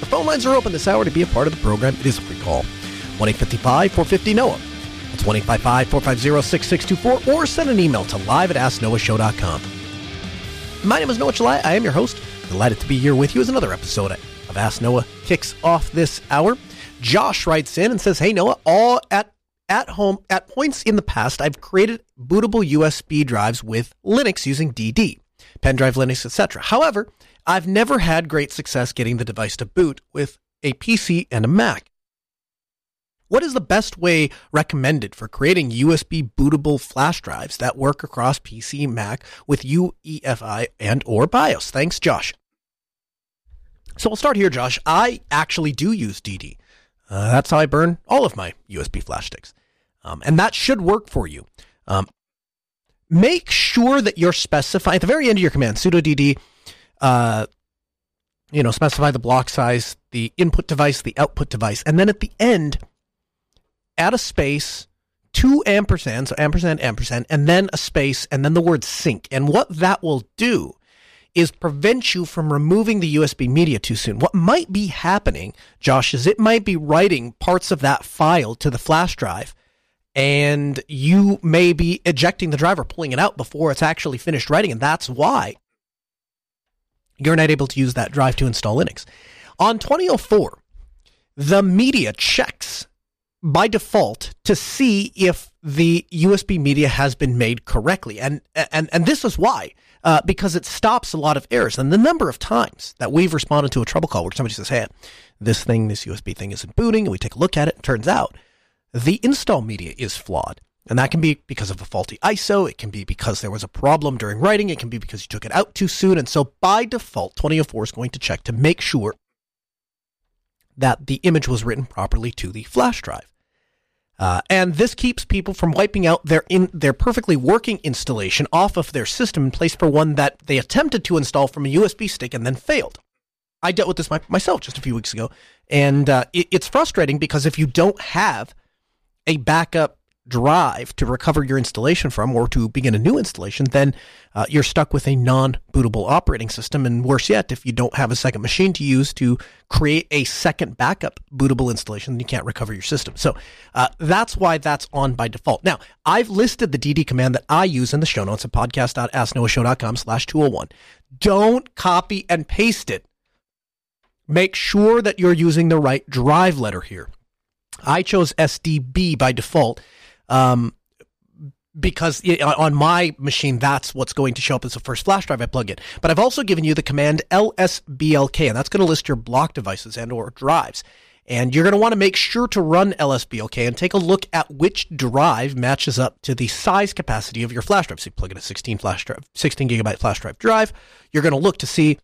The phone lines are open this hour to be a part of the program. It is a free call. one eight fifty five four fifty Noah, That's 1 450 6624 or send an email to live at asknoahshow.com. My name is Noah Chalai. I am your host. Delighted to be here with you as another episode of Ask Noah kicks off this hour. Josh writes in and says, Hey Noah, all at at home, at points in the past, I've created bootable USB drives with Linux using DD, pendrive Linux, etc. However, I've never had great success getting the device to boot with a PC and a Mac. What is the best way recommended for creating USB bootable flash drives that work across PC, Mac with UEFI and or BIOS? Thanks, Josh. So we'll start here, Josh. I actually do use DD. Uh, that's how I burn all of my USB flash sticks. Um, and that should work for you. Um, make sure that you're specifying at the very end of your command, sudo dd, uh, you know, specify the block size, the input device, the output device, and then at the end, add a space, two ampersand, so ampersand, ampersand, and then a space, and then the word sync. And what that will do is prevent you from removing the USB media too soon. What might be happening, Josh, is it might be writing parts of that file to the flash drive and you may be ejecting the driver, pulling it out before it's actually finished writing, and that's why you're not able to use that drive to install Linux. On 2004, the media checks by default to see if the USB media has been made correctly, and and and this is why. Uh, because it stops a lot of errors. And the number of times that we've responded to a trouble call where somebody says, hey, this thing, this USB thing isn't booting, and we take a look at it, and it turns out the install media is flawed. And that can be because of a faulty ISO. It can be because there was a problem during writing. It can be because you took it out too soon. And so by default, 2004 is going to check to make sure that the image was written properly to the flash drive. Uh, and this keeps people from wiping out their in, their perfectly working installation off of their system in place for one that they attempted to install from a USB stick and then failed. I dealt with this my, myself just a few weeks ago, and uh, it, it's frustrating because if you don't have a backup drive to recover your installation from or to begin a new installation, then uh, you're stuck with a non bootable operating system. And worse yet, if you don't have a second machine to use to create a second backup bootable installation, then you can't recover your system. So uh, that's why that's on by default. Now, I've listed the DD command that I use in the show notes at podcast.asknoahshow.com slash 201. Don't copy and paste it. Make sure that you're using the right drive letter here. I chose SDB by default um, because on my machine, that's what's going to show up as the first flash drive I plug in. But I've also given you the command lsblk, and that's going to list your block devices and or drives. And you're going to want to make sure to run lsblk and take a look at which drive matches up to the size capacity of your flash drive. So you plug in a 16 flash drive, 16 gigabyte flash drive drive. You're going to look to see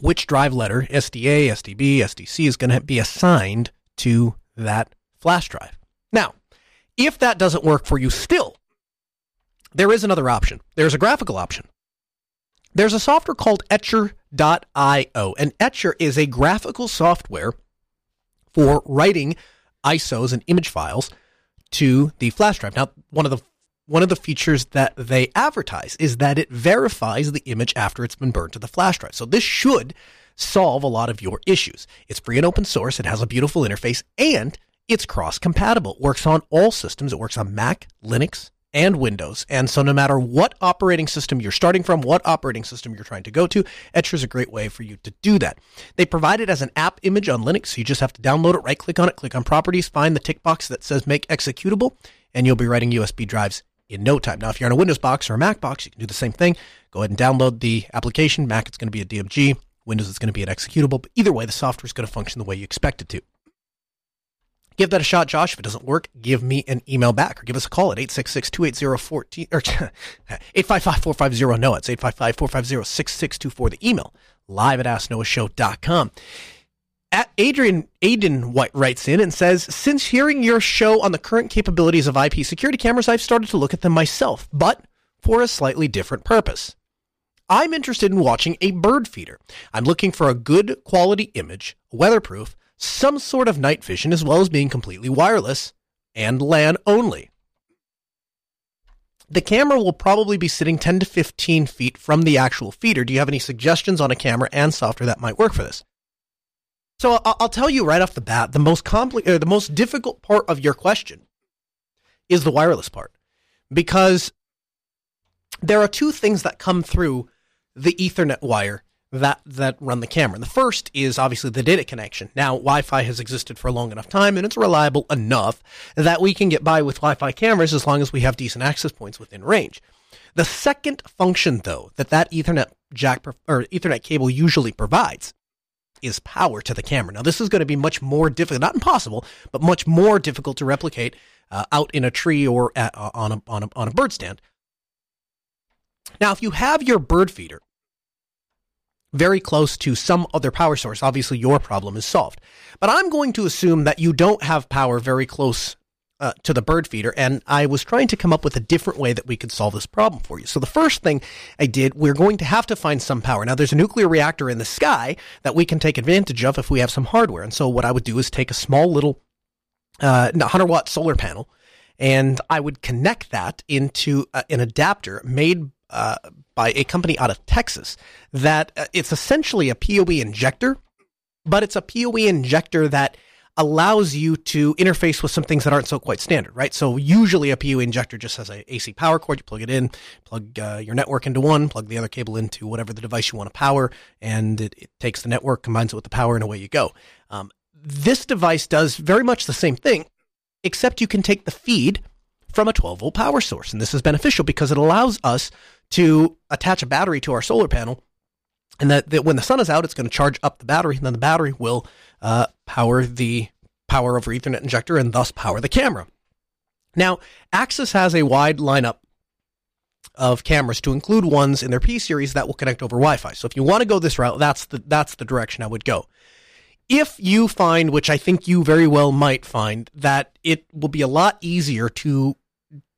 which drive letter, SDA, SDB, SDC, is going to be assigned to that flash drive. Now, if that doesn't work for you still, there is another option. There's a graphical option. There's a software called Etcher.io, and Etcher is a graphical software for writing ISOs and image files to the flash drive. Now, one of the one of the features that they advertise is that it verifies the image after it's been burned to the flash drive. So this should solve a lot of your issues. It's free and open source. It has a beautiful interface and it's cross compatible. It works on all systems. It works on Mac, Linux, and Windows. And so no matter what operating system you're starting from, what operating system you're trying to go to, Etcher is a great way for you to do that. They provide it as an app image on Linux. So you just have to download it, right click on it, click on properties, find the tick box that says make executable, and you'll be writing USB drives in no time. Now, if you're on a Windows box or a Mac box, you can do the same thing. Go ahead and download the application. Mac, it's going to be a DMG. Windows it's going to be an executable, but either way, the software is going to function the way you expect it to. Give that a shot, Josh. If it doesn't work, give me an email back or give us a call at 866-280-14 or 855-450-NOAH. It's 855-450-6624. The email live at asknoahshow.com. Adrian Aiden White writes in and says, Since hearing your show on the current capabilities of IP security cameras, I've started to look at them myself, but for a slightly different purpose. I'm interested in watching a bird feeder. I'm looking for a good quality image, weatherproof, some sort of night vision, as well as being completely wireless and LAN only. The camera will probably be sitting 10 to 15 feet from the actual feeder. Do you have any suggestions on a camera and software that might work for this? So I'll tell you right off the bat, the most compli- the most difficult part of your question is the wireless part, because there are two things that come through the Ethernet wire that that run the camera. And The first is obviously the data connection. Now, Wi-Fi has existed for a long enough time, and it's reliable enough that we can get by with Wi-Fi cameras as long as we have decent access points within range. The second function, though, that that Ethernet jack or Ethernet cable usually provides is power to the camera. Now, this is going to be much more difficult, not impossible, but much more difficult to replicate uh, out in a tree or at, uh, on, a, on, a, on a bird stand. Now, if you have your bird feeder very close to some other power source, obviously your problem is solved. But I'm going to assume that you don't have power very close uh, to the bird feeder, and I was trying to come up with a different way that we could solve this problem for you. So the first thing I did, we're going to have to find some power. Now, there's a nuclear reactor in the sky that we can take advantage of if we have some hardware. And so what I would do is take a small little uh, 100 watt solar panel, and I would connect that into uh, an adapter made uh, by a company out of Texas. That uh, it's essentially a PoE injector, but it's a PoE injector that allows you to interface with some things that aren't so quite standard, right? So usually a PoE injector just has a AC power cord. You plug it in, plug uh, your network into one, plug the other cable into whatever the device you want to power, and it, it takes the network, combines it with the power, and away you go. Um, this device does very much the same thing, except you can take the feed from a 12 volt power source. And this is beneficial because it allows us to attach a battery to our solar panel and that, that when the sun is out, it's going to charge up the battery, and then the battery will uh, power the power over Ethernet injector and thus power the camera. Now, Axis has a wide lineup of cameras to include ones in their P series that will connect over Wi-Fi. So if you want to go this route, that's the that's the direction I would go. If you find, which I think you very well might find, that it will be a lot easier to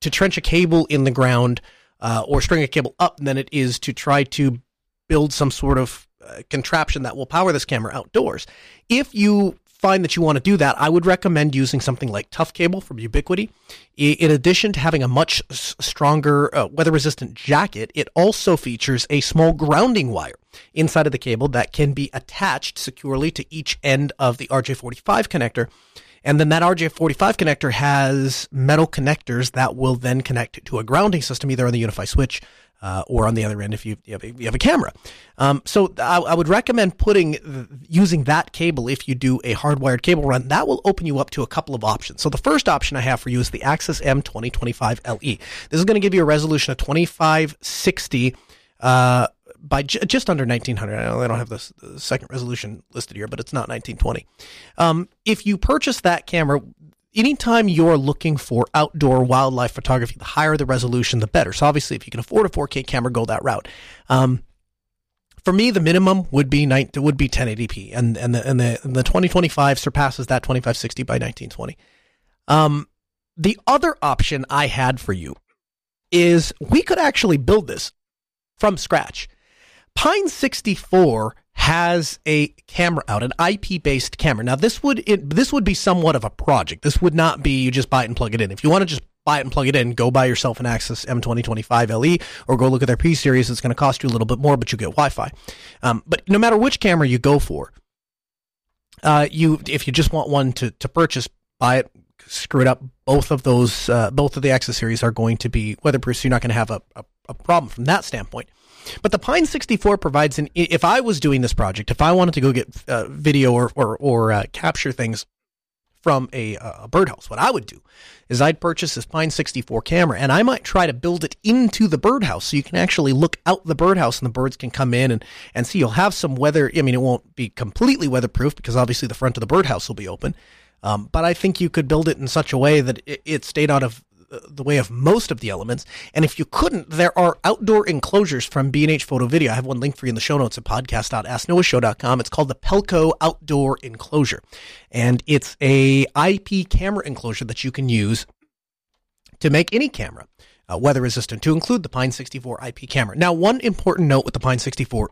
to trench a cable in the ground uh, or string a cable up than it is to try to build some sort of uh, contraption that will power this camera outdoors. If you find that you want to do that, I would recommend using something like Tough Cable from Ubiquiti. In addition to having a much stronger uh, weather resistant jacket, it also features a small grounding wire inside of the cable that can be attached securely to each end of the RJ45 connector. And then that RJ45 connector has metal connectors that will then connect to a grounding system, either on the UniFi switch uh, or on the other end if you, you, have, a, you have a camera. Um, so I, I, would recommend putting using that cable if you do a hardwired cable run. That will open you up to a couple of options. So the first option I have for you is the Axis M2025 LE. This is going to give you a resolution of 2560 uh, by j- just under 1900. I know don't have the, second resolution listed here, but it's not 1920. Um, if you purchase that camera, anytime you're looking for outdoor wildlife photography, the higher the resolution, the better. So obviously, if you can afford a 4K camera, go that route. Um, for me, the minimum would be would be 1080p, and and the and the and the 2025 surpasses that 2560 by 1920. Um, the other option I had for you is we could actually build this from scratch. Pine 64 has a camera out, an IP based camera. Now this would it, this would be somewhat of a project. This would not be you just buy it and plug it in. If you want to just buy it and plug it in, go buy yourself an Axis M2025 LE or go look at their P series. It's going to cost you a little bit more, but you get Wi-Fi. Um, but no matter which camera you go for, uh, you if you just want one to to purchase, buy it. Screw it up. Both of those, uh, both of the Axis series are going to be weatherproof, so you're not going to have a, a, a problem from that standpoint. But the Pine 64 provides an. If I was doing this project, if I wanted to go get uh, video or or, or uh, capture things from a, a birdhouse, what I would do is I'd purchase this Pine 64 camera and I might try to build it into the birdhouse so you can actually look out the birdhouse and the birds can come in and, and see. You'll have some weather. I mean, it won't be completely weatherproof because obviously the front of the birdhouse will be open. Um, but I think you could build it in such a way that it, it stayed out of the way of most of the elements. And if you couldn't, there are outdoor enclosures from B&H Photo Video. I have one link for you in the show notes at podcast.asknoahshow.com. It's called the Pelco Outdoor Enclosure. And it's a IP camera enclosure that you can use to make any camera uh, weather resistant, to include the Pine 64 IP camera. Now, one important note with the Pine 64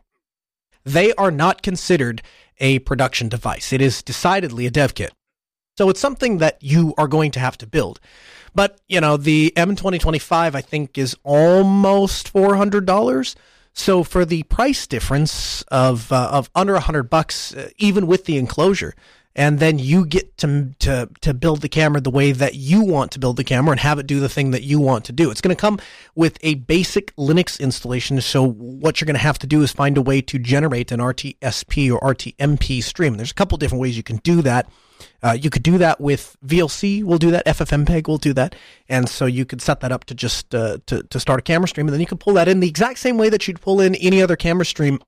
they are not considered a production device. It is decidedly a dev kit. So it's something that you are going to have to build. But, you know, the M2025, I think, is almost $400. So for the price difference of, uh, of under 100 bucks, uh, even with the enclosure, and then you get to to to build the camera the way that you want to build the camera and have it do the thing that you want to do. It's going to come with a basic Linux installation. So what you're going to have to do is find a way to generate an RTSP or RTMP stream. There's a couple different ways you can do that. Uh, you could do that with VLC. We'll do that. FFmpeg We'll do that. And so you could set that up to just uh, to to start a camera stream, and then you can pull that in the exact same way that you'd pull in any other camera stream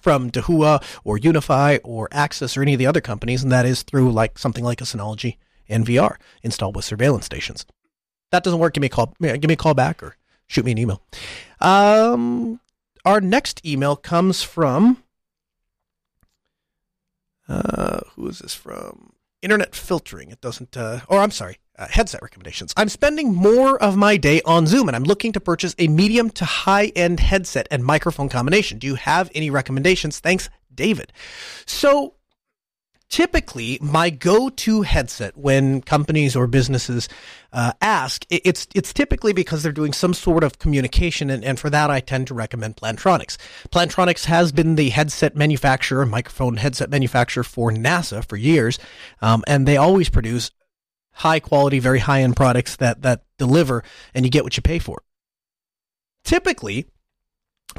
from Dahua or UniFi or Axis or any of the other companies, and that is through like something like a Synology NVR installed with surveillance stations. that doesn't work, give me a call. Give me a call back or shoot me an email. Um, our next email comes from uh, who is this from? Internet filtering. It doesn't. Uh, or I'm sorry uh, headset recommendations. I'm spending more of my day on Zoom and I'm looking to purchase a medium to high end headset and microphone combination. Do you have any recommendations? Thanks, David. So, typically my go-to headset when companies or businesses uh, ask it's it's typically because they're doing some sort of communication and, and for that i tend to recommend plantronics plantronics has been the headset manufacturer microphone headset manufacturer for nasa for years um, and they always produce high quality, very high end products that, that deliver and you get what you pay for. Typically,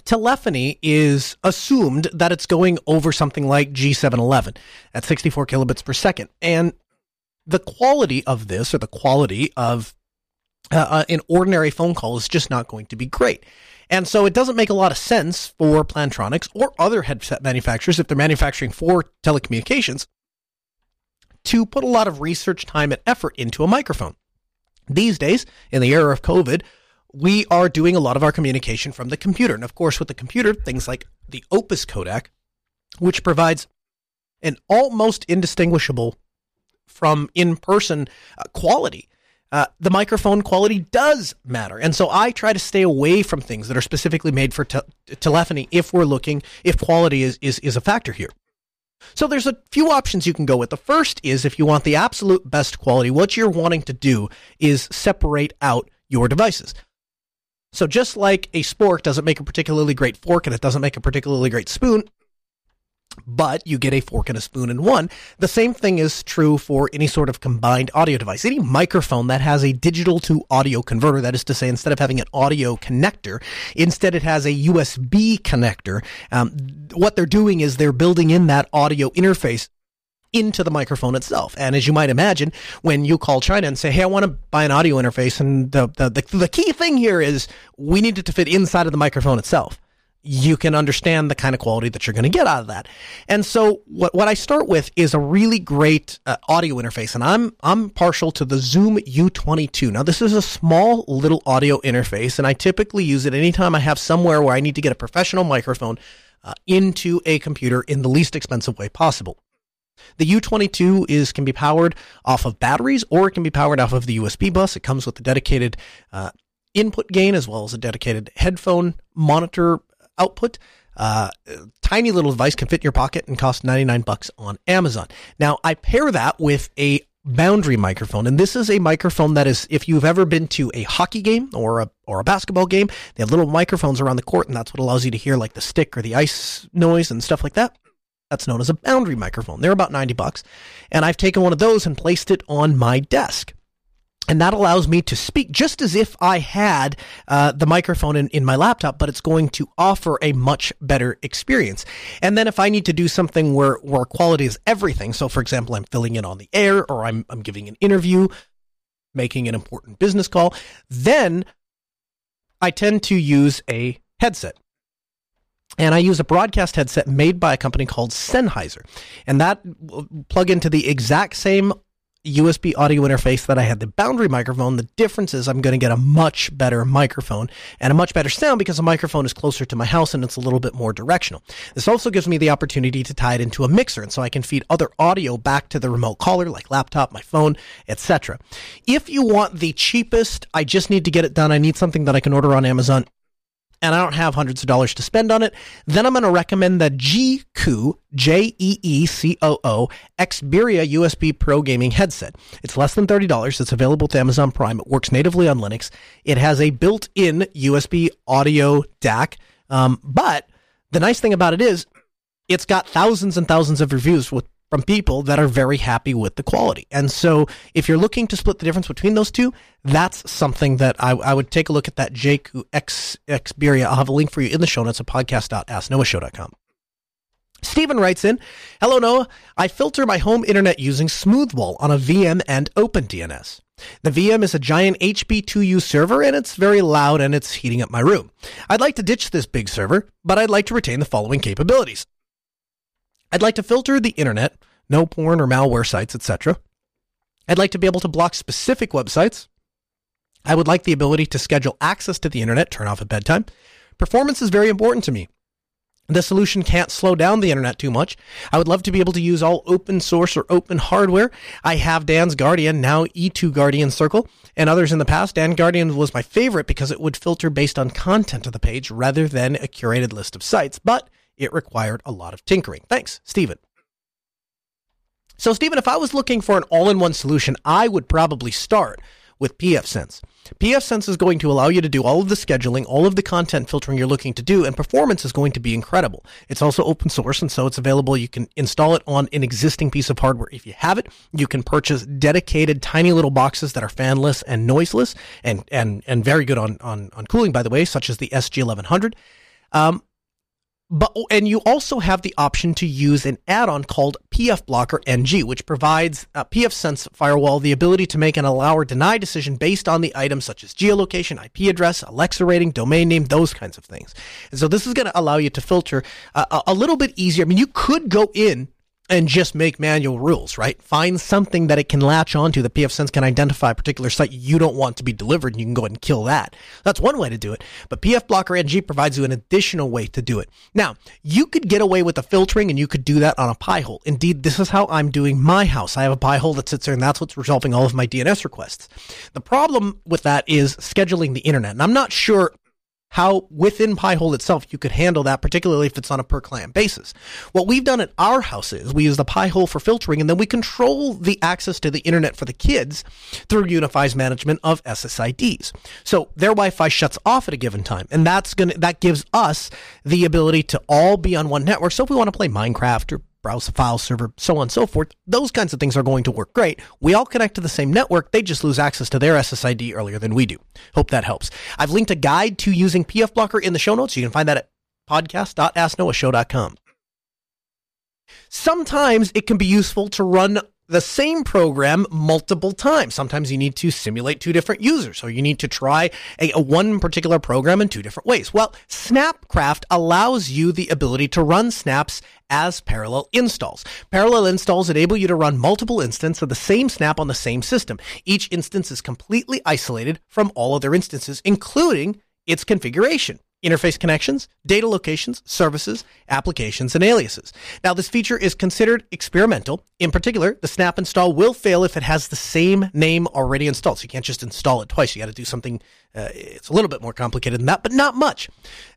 telephony is assumed that it's going over something like G711 at 64 kilobits per second. And the quality of this or the quality of uh, uh, an ordinary phone call is just not going to be great. And so it doesn't make a lot of sense for Plantronics or other headset manufacturers if they're manufacturing for telecommunications to put a lot of research time and effort into a microphone. These days, in the era of COVID, we are doing a lot of our communication from the computer. And of course, with the computer, things like the Opus codec, which provides an almost indistinguishable from in person uh, quality. Uh, the microphone quality does matter. And so I try to stay away from things that are specifically made for te- telephony if we're looking, if quality is, is, is a factor here. So there's a few options you can go with. The first is if you want the absolute best quality, what you're wanting to do is separate out your devices. So just like a spork doesn't make a particularly great fork and it doesn't make a particularly great spoon, but you get a fork and a spoon in one. The same thing is true for any sort of combined audio device. Any microphone that has a digital to audio converter, that is to say, instead of having an audio connector, instead it has a USB connector. Um, what they're doing is they're building in that audio interface into the microphone itself. And as you might imagine, when you call China and say, Hey, I want to buy an audio interface. And the, the, the, the key thing here is we need it to fit inside of the microphone itself you can understand the kind of quality that you're going to get out of that. And so what, what I start with is a really great uh, audio interface and I'm, I'm partial to the Zoom U22. Now this is a small little audio interface and I typically use it anytime I have somewhere where I need to get a professional microphone uh, into a computer in the least expensive way possible. The U22 is can be powered off of batteries or it can be powered off of the USB bus. It comes with a dedicated uh, input gain as well as a dedicated headphone monitor output. Uh, tiny little device can fit in your pocket and cost 99 bucks on Amazon. Now I pair that with a boundary microphone. And this is a microphone that is, if you've ever been to a hockey game or a, or a basketball game, they have little microphones around the court and that's what allows you to hear like the stick or the ice noise and stuff like that. That's known as a boundary microphone. They're about 90 bucks. And I've taken one of those and placed it on my desk and that allows me to speak just as if I had uh, the microphone in, in my laptop, but it's going to offer a much better experience. And then if I need to do something where, where quality is everything, so for example, I'm filling in on the air or I'm, I'm giving an interview, making an important business call, then I tend to use a headset. And I use a broadcast headset made by a company called Sennheiser. And that will plug into the exact same USB audio interface that I had the boundary microphone. The difference is I'm going to get a much better microphone and a much better sound because the microphone is closer to my house and it's a little bit more directional. This also gives me the opportunity to tie it into a mixer and so I can feed other audio back to the remote caller like laptop, my phone, etc. If you want the cheapest, I just need to get it done. I need something that I can order on Amazon and I don't have hundreds of dollars to spend on it, then I'm going to recommend the Jeecoo, J E E C O O, Xperia USB Pro Gaming headset. It's less than $30. It's available to Amazon Prime. It works natively on Linux. It has a built in USB audio DAC. Um, but the nice thing about it is, it's got thousands and thousands of reviews with from people that are very happy with the quality. And so if you're looking to split the difference between those two, that's something that I, I would take a look at that Jeecoo X, Xperia. I'll have a link for you in the show notes at podcast.asknoahshow.com. Stephen writes in, Hello Noah, I filter my home internet using Smoothwall on a VM and OpenDNS. The VM is a giant HP2U server and it's very loud and it's heating up my room. I'd like to ditch this big server, but I'd like to retain the following capabilities. I'd like to filter the internet, no porn or malware sites, etc. I'd like to be able to block specific websites. I would like the ability to schedule access to the internet, turn off at bedtime. Performance is very important to me. The solution can't slow down the internet too much. I would love to be able to use all open source or open hardware. I have Dan's Guardian, now E2 Guardian Circle, and others in the past. Dan Guardian was my favorite because it would filter based on content of the page rather than a curated list of sites. But it required a lot of tinkering. Thanks, Stephen. So, Stephen, if I was looking for an all in one solution, I would probably start with pfSense. pfSense is going to allow you to do all of the scheduling, all of the content filtering you're looking to do, and performance is going to be incredible. It's also open source, and so it's available. You can install it on an existing piece of hardware. If you have it, you can purchase dedicated tiny little boxes that are fanless and noiseless and, and, and very good on, on, on cooling, by the way, such as the SG1100. Um, but and you also have the option to use an add-on called PF Blocker NG, which provides a pfSense firewall the ability to make an allow or deny decision based on the items such as geolocation, IP address, Alexa rating, domain name, those kinds of things. And so this is going to allow you to filter uh, a little bit easier. I mean, you could go in and just make manual rules, right? Find something that it can latch onto. The pfSense can identify a particular site you don't want to be delivered, and you can go ahead and kill that. That's one way to do it. But PF Blocker NG provides you an additional way to do it. Now, you could get away with the filtering, and you could do that on a Pi-hole. Indeed, this is how I'm doing my house. I have a Pi-hole that sits there, and that's what's resolving all of my DNS requests. The problem with that is scheduling the internet, and I'm not sure how within Pi-hole itself you could handle that, particularly if it's on a per client basis. What we've done at our house is we use the Pi-hole for filtering and then we control the access to the internet for the kids through UniFi's management of SSIDs. So their Wi-Fi shuts off at a given time and that's gonna, that gives us the ability to all be on one network. So if we want to play Minecraft or browse the file server, so on and so forth. Those kinds of things are going to work great. We all connect to the same network. They just lose access to their SSID earlier than we do. Hope that helps. I've linked a guide to using PF Blocker in the show notes. You can find that at podcast.asknoahshow.com. Sometimes it can be useful to run the same program multiple times. Sometimes you need to simulate two different users, or you need to try a, a, one particular program in two different ways. Well, Snapcraft allows you the ability to run snaps as parallel installs. Parallel installs enable you to run multiple instances of the same snap on the same system. Each instance is completely isolated from all other instances, including its configuration interface connections, data locations, services, applications, and aliases. Now, this feature is considered experimental. In particular, the snap install will fail if it has the same name already installed. So you can't just install it twice. You got to do something. Uh, it's a little bit more complicated than that, but not much.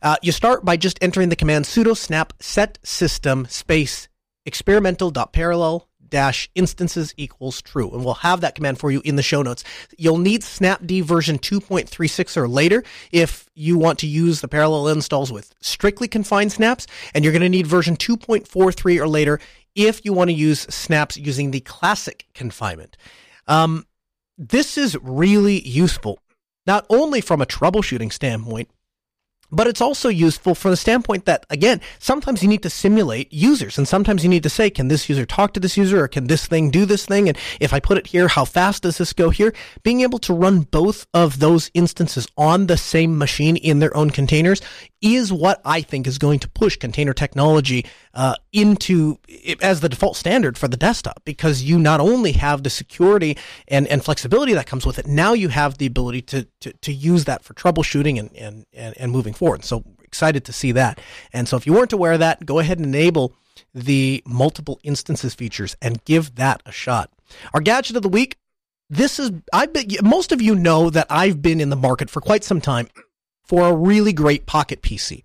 Uh, you start by just entering the command sudo snap set system space experimental.parallel dash instances equals true. And we'll have that command for you in the show notes. You'll need snapd version 2.36 or later if you want to use the parallel installs with strictly confined snaps. And you're going to need version 2.43 or later if you want to use snaps using the classic confinement. Um, this is really useful, not only from a troubleshooting standpoint, but it's also useful from the standpoint that again sometimes you need to simulate users and sometimes you need to say can this user talk to this user or can this thing do this thing? And if i put it here how fast does this go here? Being able to run both of those instances on the same machine in their own containers is what i think is going to push container technology uh, into as the default standard for the desktop because you not only have the security and, and flexibility that comes with it now you have the ability to, to, to use that for troubleshooting and, and, and, moving forward. So excited to see that. And so if you weren't aware of that, go ahead and enable the multiple instances features and give that a shot. Our gadget of the week. This is I've been most of you know that I've been in the market for quite some time for a really great pocket PC.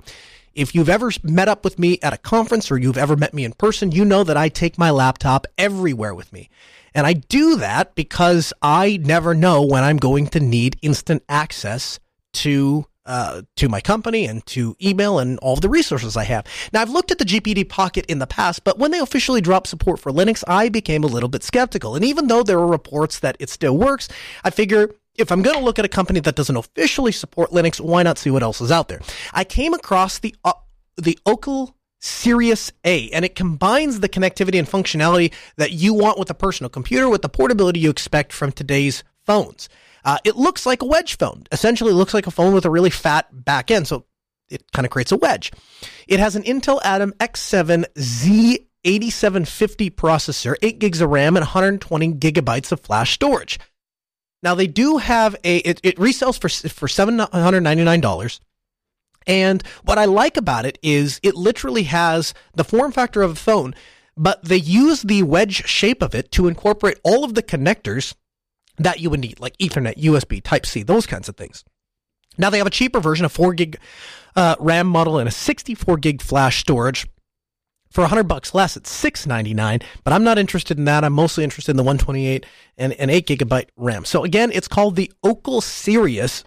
If you've ever met up with me at a conference or you've ever met me in person, you know that I take my laptop everywhere with me. And I do that because I never know when I'm going to need instant access to uh, to my company and to email and all of the resources I have. Now, I've looked at the GPD Pocket in the past, but when they officially dropped support for Linux, I became a little bit skeptical. And even though there are reports that it still works, I figure if I'm going to look at a company that doesn't officially support Linux, why not see what else is out there? I came across the uh, the Ockel Sirius A, and it combines the connectivity and functionality that you want with a personal computer with the portability you expect from today's phones. Uh, it looks like a wedge phone. Essentially, looks like a phone with a really fat back end, so it kind of creates a wedge. It has an Intel Atom X7 Z8750 processor, 8 gigs of RAM, and 120 gigabytes of flash storage. Now they do have a it, it resells for for seven hundred ninety nine dollars. And what I like about it is it literally has the form factor of a phone, but they use the wedge shape of it to incorporate all of the connectors that you would need, like Ethernet, USB, Type C, those kinds of things. Now they have a cheaper version, a 4 gig uh, RAM model, and a 64 gig flash storage. For 100 bucks less, it's 699, but I'm not interested in that. I'm mostly interested in the 128 and, and 8 gigabyte RAM. So again, it's called the Ockel Sirius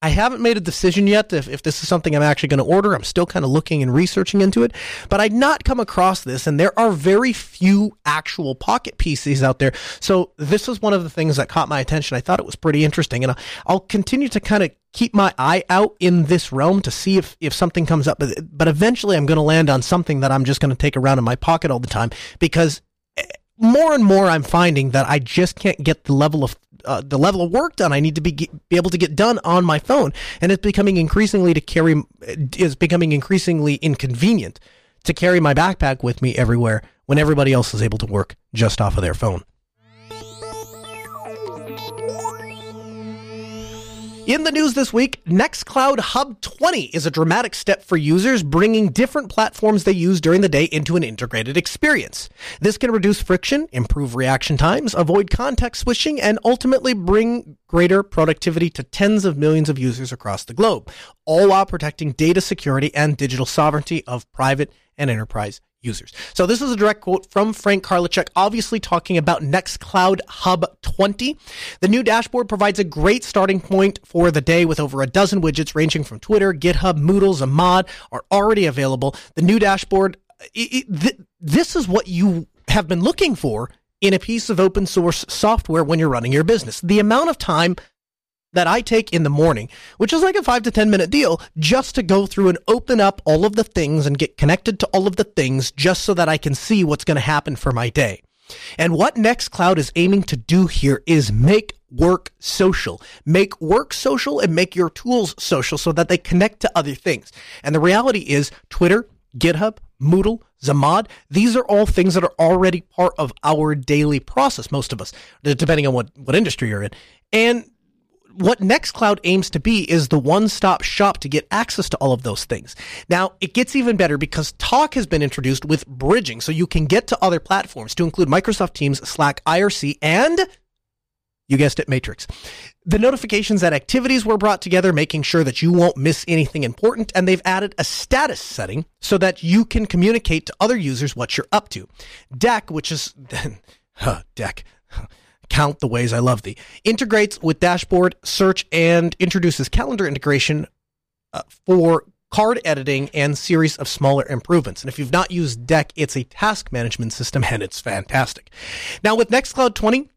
I haven't made a decision yet if, if this is something I'm actually going to order. I'm still kind of looking and researching into it, but I'd not come across this, and there are very few actual pocket PCs out there. So this was one of the things that caught my attention. I thought it was pretty interesting, and I'll, continue to kind of keep my eye out in this realm to see if, if something comes up. But, but eventually, I'm going to land on something that I'm just going to take around in my pocket all the time because more and more I'm finding that I just can't get the level of uh, the level of work done I need to be be able to get done on my phone, and it's becoming increasingly to carry is becoming increasingly inconvenient to carry my backpack with me everywhere when everybody else is able to work just off of their phone. In the news this week, Nextcloud Hub 20 is a dramatic step for users, bringing different platforms they use during the day into an integrated experience. This can reduce friction, improve reaction times, avoid context switching, and ultimately bring greater productivity to tens of millions of users across the globe, all while protecting data security and digital sovereignty of private and enterprise users. So this is a direct quote from Frank Karlitschek, obviously talking about Nextcloud Hub 20. The new dashboard provides a great starting point for the day with over a dozen widgets ranging from Twitter, GitHub, Moodle, Zammad are already available. The new dashboard, it, it, th- this is what you have been looking for in a piece of open source software when you're running your business. The amount of time that I take in the morning, which is like a five to 10 minute deal, just to go through and open up all of the things and get connected to all of the things just so that I can see what's going to happen for my day. And what Nextcloud is aiming to do here is make work social. Make work social and make your tools social so that they connect to other things. And the reality is Twitter, GitHub, Moodle, Zammad, these are all things that are already part of our daily process, most of us, depending on what, what industry you're in. And what Nextcloud aims to be is the one-stop shop to get access to all of those things. Now, it gets even better because Talk has been introduced with bridging, so you can get to other platforms to include Microsoft Teams, Slack, IRC, and you guessed it, Matrix. The notifications that activities were brought together, making sure that you won't miss anything important, and they've added a status setting so that you can communicate to other users what you're up to. Deck, which is huh, Deck count the ways I love thee. Integrates with dashboard, search, and introduces calendar integration uh, for card editing and series of smaller improvements. And if you've not used Deck, it's a task management system and it's fantastic. Now with Nextcloud 20,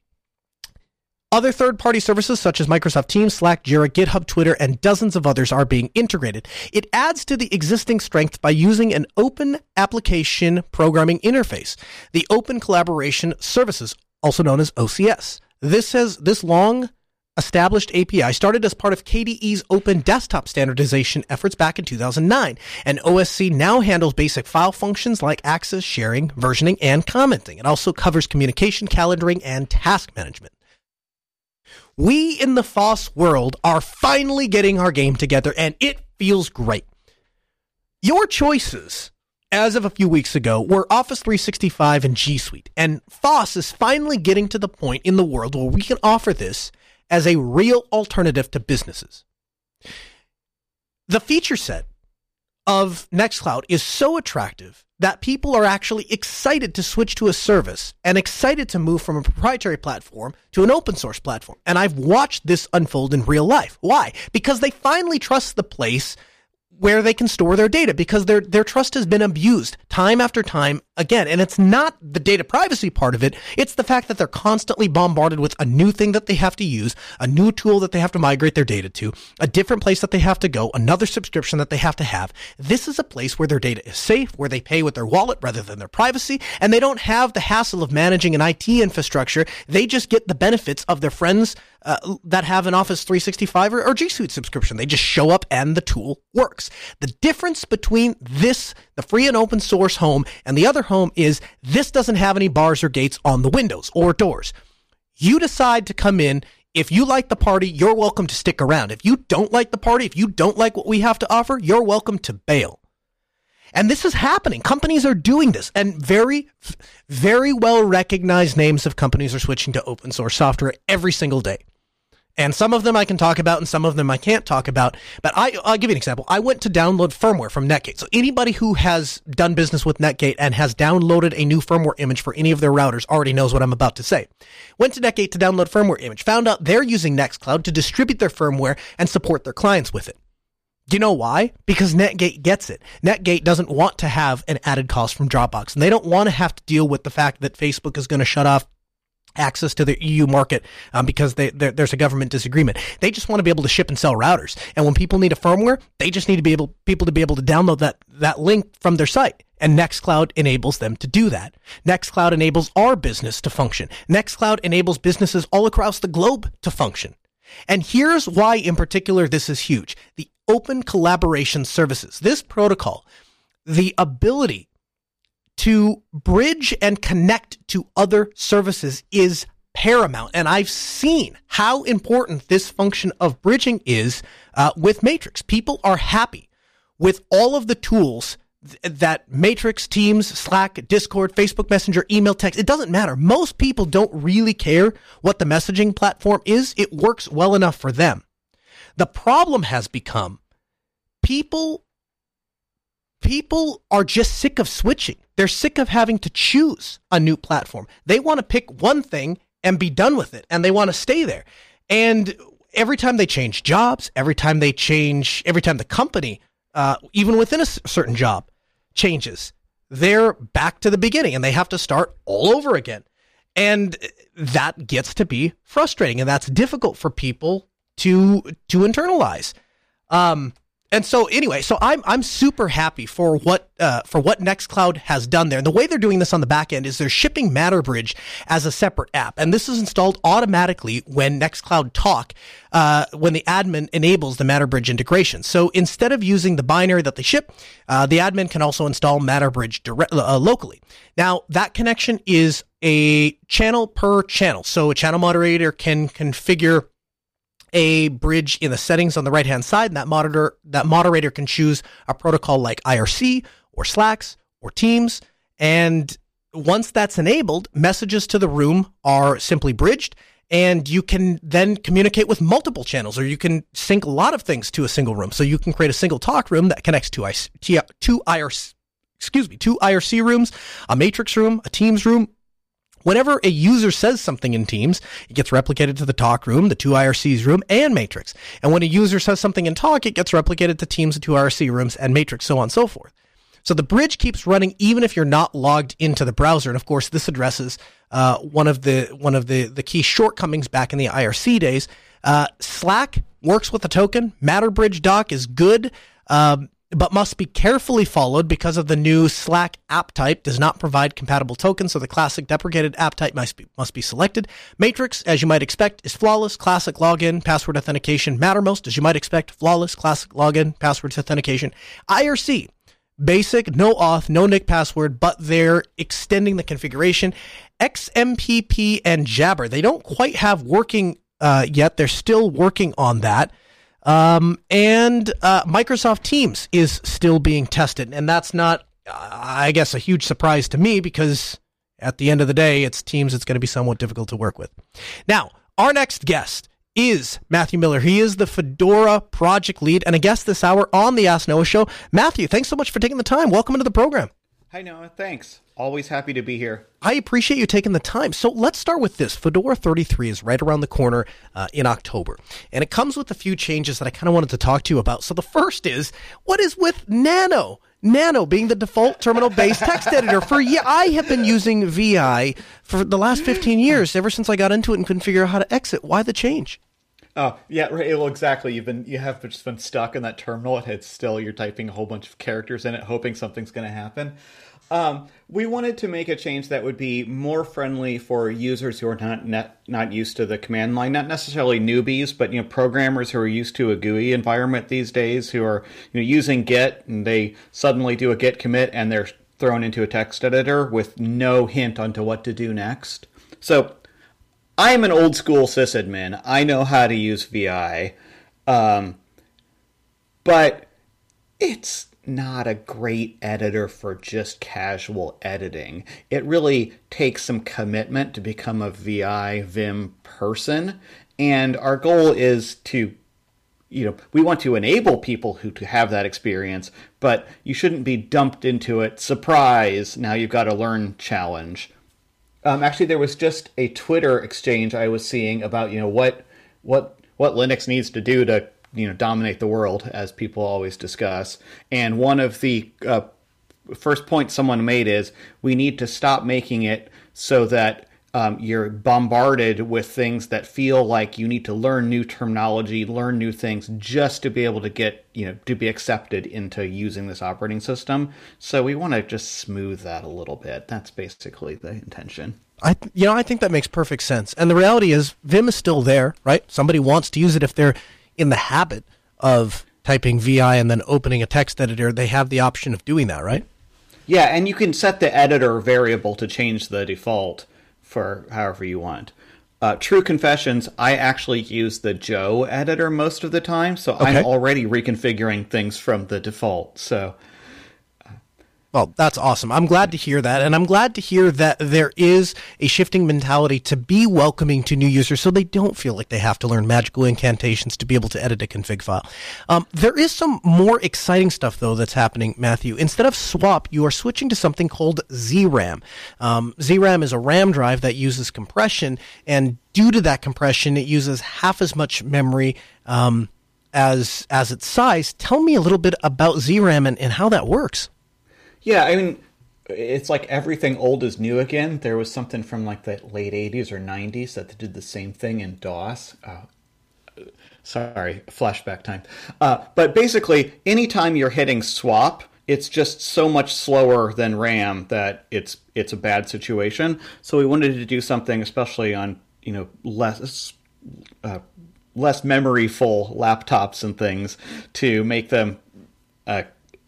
Other third party services such as Microsoft Teams, Slack, Jira, GitHub, Twitter, and dozens of others are being integrated. It adds to the existing strength by using an open application programming interface, the Open Collaboration Services, also known as OCS. This has this long established API started as part of KDE's open desktop standardization efforts back in 2009, and OSC now handles basic file functions like access, sharing, versioning, and commenting. It also covers communication, calendaring, and task management. We in the FOSS world are finally getting our game together, and it feels great. Your choices, as of a few weeks ago, were Office 365 and G Suite, and FOSS is finally getting to the point in the world where we can offer this as a real alternative to businesses. The feature set of Nextcloud is so attractive that people are actually excited to switch to a service and excited to move from a proprietary platform to an open source platform. And I've watched this unfold in real life. Why? Because they finally trust the place where they can store their data because their their trust has been abused time after time again. And it's not the data privacy part of it. It's the fact that they're constantly bombarded with a new thing that they have to use a new tool that they have to migrate their data to a different place that they have to go another subscription that they have to have. This is a place where their data is safe where they pay with their wallet rather than their privacy and they don't have the hassle of managing an IT infrastructure. They just get the benefits of their friends uh, that have an Office 365 or, or G Suite subscription. They just show up and the tool works. The difference between this, the free and open source home, and the other home is this doesn't have any bars or gates on the windows or doors. You decide to come in. If you like the party, you're welcome to stick around. If you don't like the party, if you don't like what we have to offer, you're welcome to bail. And this is happening. Companies are doing this, and very, very well recognized names of companies are switching to open source software every single day. And some of them I can talk about and some of them I can't talk about. But I, will give you an example. I went to download firmware from Netgate. So anybody who has done business with Netgate and has downloaded a new firmware image for any of their routers already knows what I'm about to say. Went to Netgate to download firmware image, found out they're using Nextcloud to distribute their firmware and support their clients with it. Do you know why? Because Netgate gets it. Netgate doesn't want to have an added cost from Dropbox, and they don't want to have to deal with the fact that Facebook is going to shut off access to the EU market um, because they, there's a government disagreement. They just want to be able to ship and sell routers. And when people need a firmware, they just need to be able people to be able to download that that link from their site. And Nextcloud enables them to do that. Nextcloud enables our business to function. Nextcloud enables businesses all across the globe to function. And here's why in particular this is huge. The open collaboration services. This protocol, the ability to bridge and connect to other services is paramount. And I've seen how important this function of bridging is uh, with Matrix. People are happy with all of the tools th- that Matrix, Teams, Slack, Discord, Facebook Messenger, email, text, it doesn't matter. Most people don't really care what the messaging platform is. It works well enough for them. The problem has become people people are just sick of switching. They're sick of having to choose a new platform. They want to pick one thing and be done with it, and they want to stay there. And every time they change jobs, every time they change, every time the company, uh, even within a certain job, changes, they're back to the beginning and they have to start all over again. And that gets to be frustrating, and that's difficult for people to to internalize. Um, and so anyway, so I'm I'm super happy for what uh, for what Nextcloud has done there. And the way they're doing this on the back end is they're shipping MatterBridge as a separate app, and this is installed automatically when Nextcloud Talk uh, when the admin enables the MatterBridge integration. So instead of using the binary that they ship, uh, the admin can also install MatterBridge direct, uh, locally. Now that connection is a channel per channel, so a channel moderator can configure a bridge in the settings on the right hand side, and that monitor that moderator can choose a protocol like IRC or Slacks or Teams. And once that's enabled, messages to the room are simply bridged, and you can then communicate with multiple channels, or you can sync a lot of things to a single room. So you can create a single talk room that connects to, to IRC, excuse me, two IRC rooms, a matrix room, a Teams room, Whenever a user says something in Teams, it gets replicated to the talk room, the two IRCs room, and Matrix. And when a user says something in talk, it gets replicated to Teams, the two IRC rooms, and Matrix, so on and so forth. So the bridge keeps running even if you're not logged into the browser. And of course, this addresses uh, one of the one of the the key shortcomings back in the IRC days. Uh, Slack works with a token. MatterBridge doc is good. Um, but must be carefully followed because of the new Slack app type does not provide compatible tokens, so the classic deprecated app type must be, must be selected. Matrix, as you might expect, is flawless. Classic login, password authentication. Mattermost, as you might expect, flawless. Classic login, password authentication. IRC, basic, no auth, no nick password, but they're extending the configuration. XMPP and Jabber, they don't quite have working uh, yet. They're still working on that. Um, and uh, Microsoft Teams is still being tested, and that's not, I guess, a huge surprise to me because at the end of the day, it's Teams that's going to be somewhat difficult to work with. Now, our next guest is Matthew Miller. He is the Fedora project lead and a guest this hour on the Ask Noah show. Matthew, thanks so much for taking the time. Welcome into the program. Hi, Noah. Thanks. Always happy to be here. I appreciate you taking the time. So let's start with this. Fedora 33 is right around the corner uh, in October, and it comes with a few changes that I kind of wanted to talk to you about. So the first is what is with Nano? Nano being the default terminal-based text editor for yeah, I have been using VI for the last 15 years, ever since I got into it and couldn't figure out how to exit. Why the change? Oh yeah, right. Well, exactly. You've been you have just been stuck in that terminal. It's still you're typing a whole bunch of characters in it, hoping something's going to happen. Um, we wanted to make a change that would be more friendly for users who are not, not not used to the command line, not necessarily newbies, but you know programmers who are used to a GUI environment these days, who are you know using Git and they suddenly do a Git commit and they're thrown into a text editor with no hint onto what to do next. So I'm an old school sysadmin. I know how to use VI, um, but it's not a great editor for just casual editing. It really takes some commitment to become a VI Vim person, and our goal is to you know, we want to enable people who to have that experience, but you shouldn't be dumped into it. Surprise! Now you've got to learn challenge. Um, actually, there was just a Twitter exchange I was seeing about you know what what what Linux needs to do to you know dominate the world, as people always discuss. And one of the uh, first points someone made is we need to stop making it so that um, you're bombarded with things that feel like you need to learn new terminology, learn new things just to be able to get, you know, to be accepted into using this operating system. So we want to just smooth that a little bit. That's basically the intention. I, you know, I think that makes perfect sense. And the reality is, Vim is still there, right? Somebody wants to use it if they're in the habit of typing VI and then opening a text editor, they have the option of doing that, right? Yeah, and you can set the editor variable to change the default for however you want. Uh, True confessions, I actually use the Joe editor most of the time, so okay. I'm already reconfiguring things from the default. So well, that's awesome. I'm glad to hear that. And I'm glad to hear that there is a shifting mentality to be welcoming to new users so they don't feel like they have to learn magical incantations to be able to edit a config file. Um, there is some more exciting stuff, though, that's happening, Matthew. Instead of swap, you are switching to something called ZRAM. Um, ZRAM is a RAM drive that uses compression, and due to that compression, it uses half as much memory. Um, as as its size, tell me a little bit about ZRAM and, and how that works. Yeah, I mean, it's like everything old is new again. There was something from like the late 80s or 90s that did the same thing in DOS. Uh, sorry, flashback time. Uh, but basically, anytime you're hitting swap, it's just so much slower than RAM that it's it's a bad situation. So we wanted to do something, especially on you know less uh, less memory full laptops and things, to make them uh,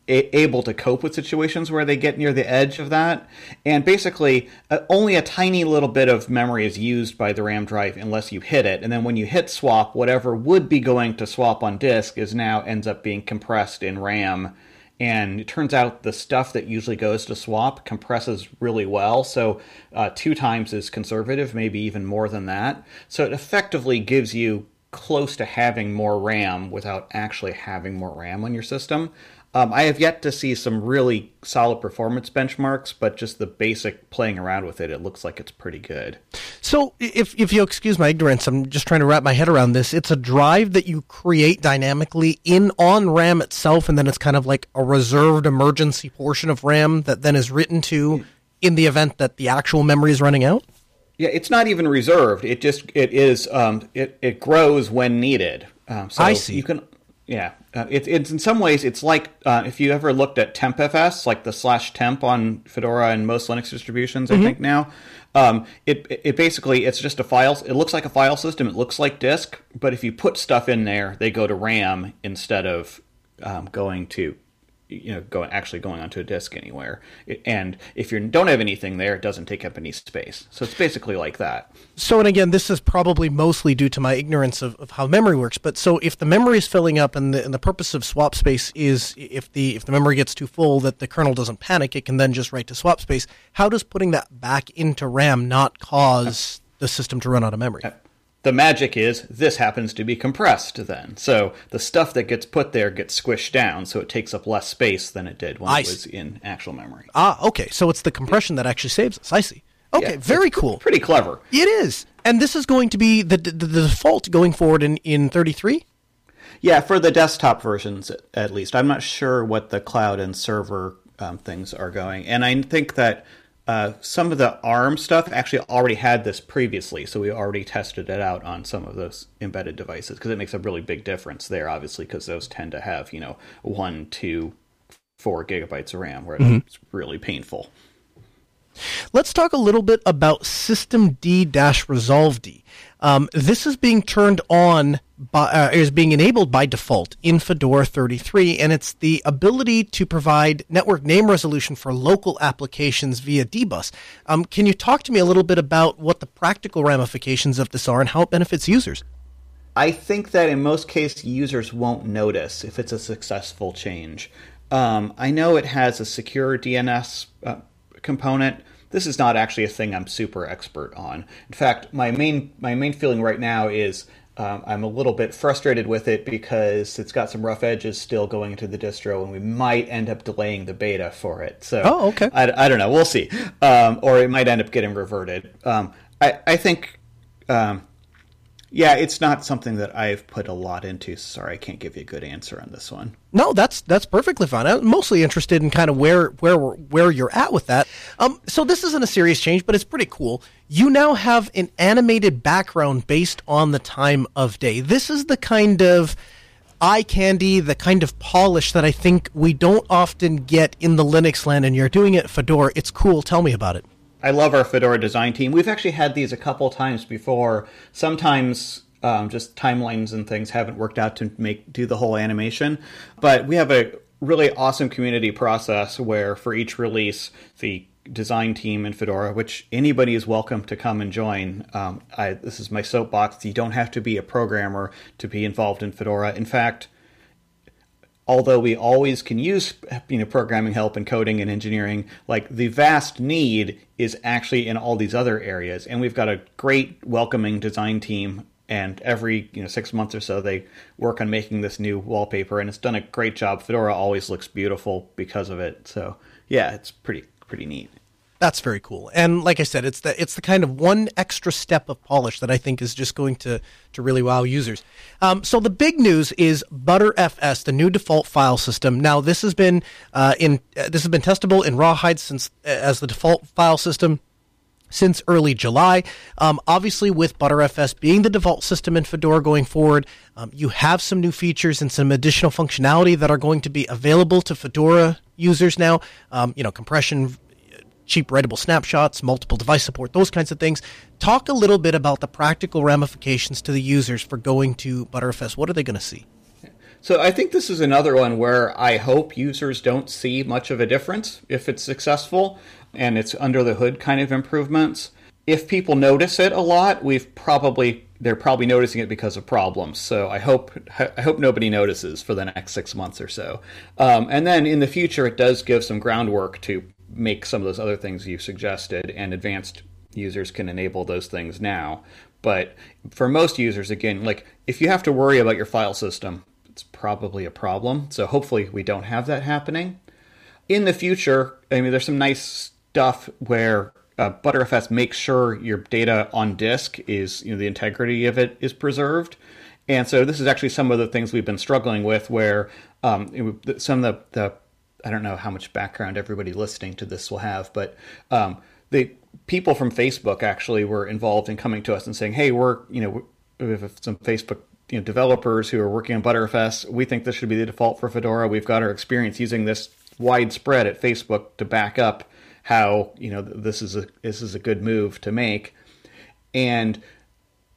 a- able to cope with situations where they get near the edge of that. And basically, uh, only a tiny little bit of memory is used by the RAM drive unless you hit it. And then when you hit swap, whatever would be going to swap on disk is now ends up being compressed in RAM. And it turns out the stuff that usually goes to swap compresses really well. So, uh, two times is conservative, maybe even more than that. So, it effectively gives you close to having more RAM without actually having more RAM on your system. Um, I have yet to see some really solid performance benchmarks, but just the basic playing around with it, it looks like it's pretty good. So, if if you'll excuse my ignorance, I'm just trying to wrap my head around this. It's a drive that you create dynamically in on RAM itself, and then it's kind of like a reserved emergency portion of RAM that then is written to in the event that the actual memory is running out. Yeah, it's not even reserved. It just it is um, it it grows when needed. Um, so I see. You can yeah. Uh, it, it's in some ways it's like uh, if you ever looked at tmpfs, like the slash temp on Fedora and most Linux distributions. I think now. Um, it it basically it's just a file. It looks like a file system. It looks like disk, but if you put stuff in there, they go to RAM instead of um, going to you know going actually going onto a disk anywhere. And if you don't have anything there, it doesn't take up any space. So it's basically like that. So, and again, this is probably mostly due to my ignorance of, of how memory works. But so, if the memory is filling up, and the, and the purpose of swap space is if the if the memory gets too full, that the kernel doesn't panic, it can then just write to swap space. How does putting that back into RAM not cause the system to run out of memory? Uh, The magic is this happens to be compressed then. So the stuff that gets put there gets squished down, so it takes up less space than it did when I it see. was in actual memory. Ah, okay. So it's the compression that actually saves us. I see. Okay, Yeah, very cool. Pretty clever. It is, and this is going to be the the, the default going forward in in thirty three. Yeah, for the desktop versions at- at least. I'm not sure what the cloud and server um, things are going. And I think that uh, some of the ARM stuff actually already had this previously, so we already tested it out on some of those embedded devices because it makes a really big difference there, obviously, because those tend to have, you know, one, two, four gigabytes of RAM, where it's really painful. Let's talk a little bit about systemd-resolved. Um, this is being turned on by, uh, is being enabled by default in Fedora 33, and it's the ability to provide network name resolution for local applications via dbus. Um, can you talk to me a little bit about what the practical ramifications of this are and how it benefits users? I think that in most cases, users won't notice if it's a successful change. Um, I know it has a secure DNS uh, component. This is not actually a thing I'm super expert on. In fact, my main my main feeling right now is um, I'm a little bit frustrated with it because it's got some rough edges still going into the distro, and we might end up delaying the beta for it. So, Oh, okay. I, I don't know. We'll see. Um, or it might end up getting reverted. Um, I, I think um, yeah, it's not something that I've put a lot into. Sorry, I can't give you a good answer on this one. No, that's that's perfectly fine. I'm mostly interested in kind of where where where you're at with that. Um, so this isn't a serious change, but it's pretty cool. You now have an animated background based on the time of day. This is the kind of eye candy, the kind of polish that I think we don't often get in the Linux land, and you're doing it Fedora. It's cool. Tell me about it. I love our Fedora design team. We've actually had these a couple times before. Sometimes um, just timelines and things haven't worked out to make do the whole animation, but we have a really awesome community process where for each release the design team in Fedora, which anybody is welcome to come and join. Um, I, this is my soapbox. You don't have to be a programmer to be involved in Fedora. In fact, although we always can use you know programming help and coding and engineering like the vast need is actually in all these other areas. And we've got a great welcoming design team and every you know 6 months or so they work on making this new wallpaper and it's done a great job. Fedora always looks beautiful because of it. So yeah it's pretty pretty neat That's very cool. And like I said, it's the it's the kind of one extra step of polish that I think is just going to to really wow users. Um, so the big news is Btrfs, the new default file system. Now this has been uh, in uh, this has been testable in Rawhide since uh, as the default file system since early July. Um, obviously, with Btrfs being the default system in Fedora going forward, um, you have some new features and some additional functionality that are going to be available to Fedora users now. Um, you know, compression, cheap writable snapshots, multiple device support, those kinds of things. Talk a little bit about the practical ramifications to the users for going to Btrfs. What are they going to see? So I think this is another one where I hope users don't see much of a difference if it's successful and it's under the hood kind of improvements. If people notice it a lot, we've probably they're probably noticing it because of problems. So I hope I hope nobody notices for the next six months or so. Um, and then in the future, it does give some groundwork to make some of those other things you've suggested, and advanced users can enable those things now. But for most users, again, like if you have to worry about your file system, it's probably a problem. So hopefully we don't have that happening. In the future, I mean, there's some nice stuff where uh, Btrfs makes sure your data on disk is, you know, the integrity of it is preserved. And so this is actually some of the things we've been struggling with where um, some of the, the, I don't know how much background everybody listening to this will have, but um, the people from Facebook actually were involved in coming to us and saying, hey, we're, you know, we have some Facebook you know, developers who are working on Btrfs. We think this should be the default for Fedora. We've got our experience using this widespread at Facebook to back up how you know this is a this is a good move to make. And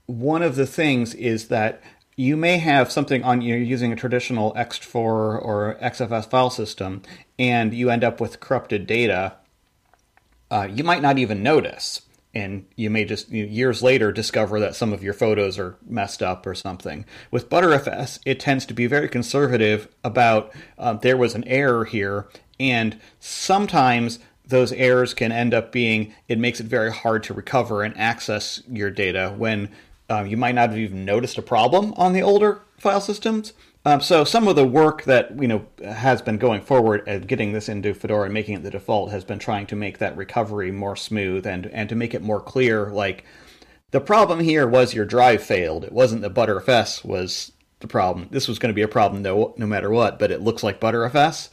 one of the things is that you may have something on you're using a traditional ext4 or XFS file system, and you end up with corrupted data. Uh, you might not even notice and you may just you know, years later discover that some of your photos are messed up or something. With Btrfs, it tends to be very conservative about uh, there was an error here, and sometimes those errors can end up being it makes it very hard to recover and access your data when um, you might not have even noticed a problem on the older file systems. Um, so some of the work that you know has been going forward at getting this into Fedora and making it the default has been trying to make that recovery more smooth and and to make it more clear. Like the problem here was your drive failed. It wasn't that Btrfs was the problem. This was going to be a problem no no matter what. But it looks like Btrfs.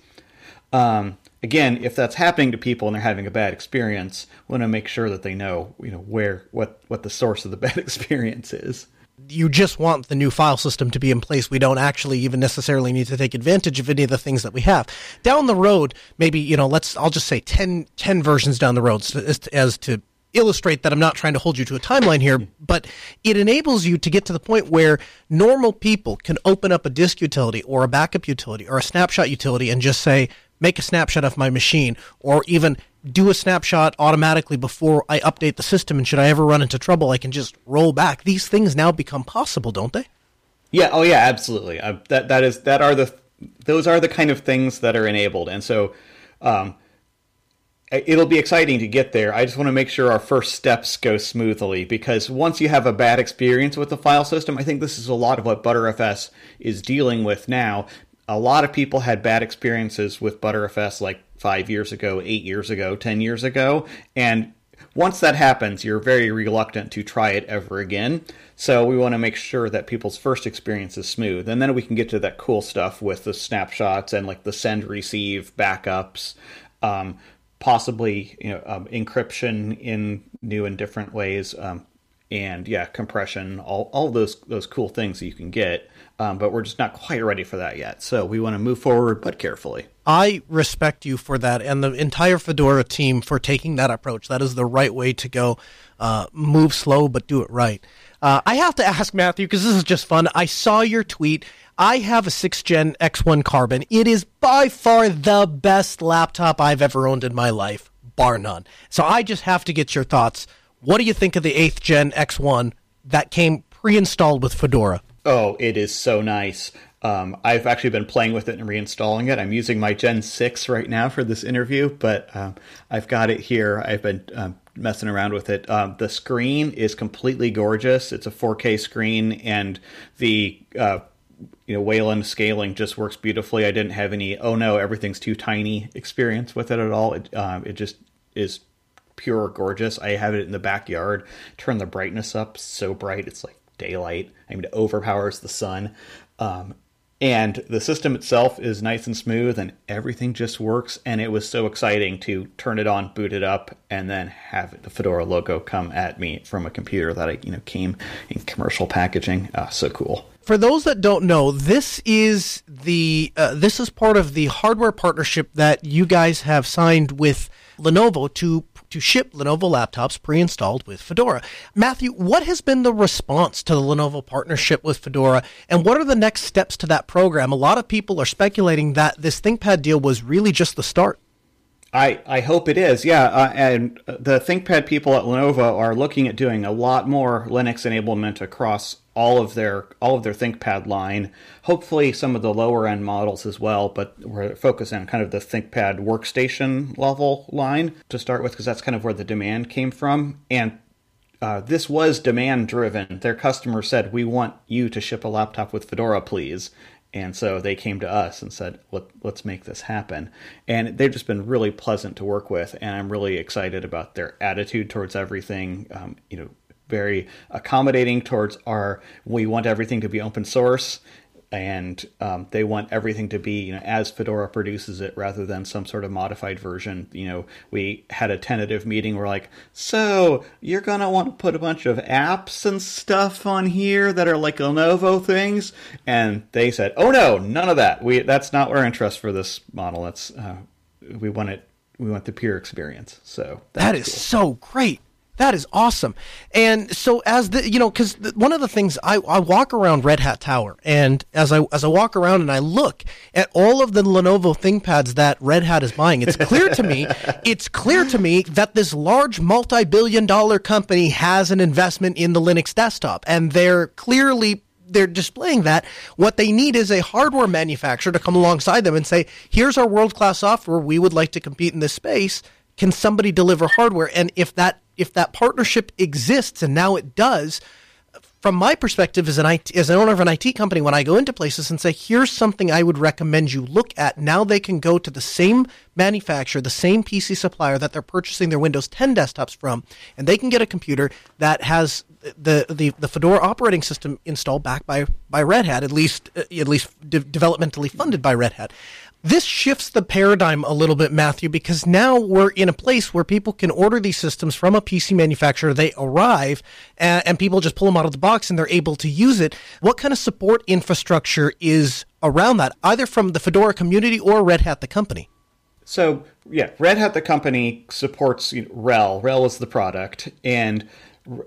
Um, again, if that's happening to people and they're having a bad experience, we want to make sure that they know you know where what what the source of the bad experience is you just want the new file system to be in place. We don't actually even necessarily need to take advantage of any of the things that we have. Down the road, maybe, you know, let's, I'll just say 10, 10 versions down the road as, as to illustrate that I'm not trying to hold you to a timeline here, but it enables you to get to the point where normal people can open up a disk utility or a backup utility or a snapshot utility and just say, make a snapshot of my machine or even do a snapshot automatically before I update the system. And should I ever run into trouble, I can just roll back. These things now become possible, don't they? Yeah. Oh, yeah. Absolutely. Uh, that that is that are the those are the kind of things that are enabled, and so um, it'll be exciting to get there. I just want to make sure our first steps go smoothly because once you have a bad experience with the file system, I think this is a lot of what Btrfs is dealing with now. A lot of people had bad experiences with Btrfs like five years ago, eight years ago, ten years ago, and once that happens, you're very reluctant to try it ever again. So we want to make sure that people's first experience is smooth, and then we can get to that cool stuff with the snapshots and like the send receive backups, um, possibly you know um, encryption in new and different ways, um, and yeah, compression, all all those those cool things that you can get um, but we're just not quite ready for that yet. So we want to move forward, but carefully. I respect you for that and the entire Fedora team for taking that approach. That is the right way to go. Uh, move slow, but do it right. Uh, I have to ask Matthew because this is just fun. I saw your tweet. I have a 6th gen X1 Carbon. It is by far the best laptop I've ever owned in my life, bar none. So I just have to get your thoughts. What do you think of the 8th gen X1 that came pre installed with Fedora? Oh, it is so nice. Um, I've actually been playing with it and reinstalling it. I'm using my Gen 6 right now for this interview, but um, I've got it here. I've been um, messing around with it. Um, the screen is completely gorgeous. It's a 4K screen, and the uh, you know Wayland scaling just works beautifully. I didn't have any oh no everything's too tiny experience with it at all. It um, it just is pure gorgeous. I have it in the backyard. Turn the brightness up so bright it's like daylight. I mean, it overpowers the sun. Um, and the system itself is nice and smooth and everything just works and it was so exciting to turn it on boot it up and then have the fedora logo come at me from a computer that i you know came in commercial packaging uh, so cool for those that don't know this is the uh, this is part of the hardware partnership that you guys have signed with lenovo to to ship Lenovo laptops pre-installed with Fedora. Matthew, what has been the response to the Lenovo partnership with Fedora, and what are the next steps to that program? A lot of people are speculating that this ThinkPad deal was really just the start. I, I hope it is, yeah. Uh, and the ThinkPad people at Lenovo are looking at doing a lot more Linux enablement across all of their all of their ThinkPad line. Hopefully, some of the lower end models as well. But we're focusing on kind of the ThinkPad workstation level line to start with, because that's kind of where the demand came from. And uh, this was demand driven. Their customer said, "We want you to ship a laptop with Fedora, please." And so they came to us and said, Let, let's make this happen. And they've just been really pleasant to work with. And I'm really excited about their attitude towards everything. Um, you know, very accommodating towards our, we want everything to be open source and um, they want everything to be you know as Fedora produces it rather than some sort of modified version. You know, we had a tentative meeting. We're like, so you're gonna want to put a bunch of apps and stuff on here that are like Lenovo things, and they said, oh no, none of that. We that's not our interest for this model. That's uh, we want it. We want the pure experience. So that is cool. so great. That is awesome. And so as the, you know, cause one of the things I, I walk around Red Hat Tower and as I, as I walk around and I look at all of the Lenovo ThinkPads that Red Hat is buying, it's clear to me, it's clear to me that this large multi-billion dollar company has an investment in the Linux desktop and they're clearly they're displaying that. What they need is a hardware manufacturer to come alongside them and say, here's our world class software. We would like to compete in this space. Can somebody deliver hardware? And if that if that partnership exists, and now it does, from my perspective as an IT, as an owner of an IT company, when I go into places and say, "Here's something I would recommend you look at," now they can go to the same manufacturer, the same PC supplier that they're purchasing their Windows 10 desktops from, and they can get a computer that has the the, the Fedora operating system installed back by by Red Hat, at least uh, at least de- developmentally funded by Red Hat this shifts the paradigm a little bit, Matthew, because now we're in a place where people can order these systems from a PC manufacturer. They arrive and, and, people just pull them out of the box and they're able to use it. What kind of support infrastructure is around that, either from the Fedora community or Red Hat, the company? So, yeah, Red Hat, the company, supports you know, RHEL. RHEL is the product. And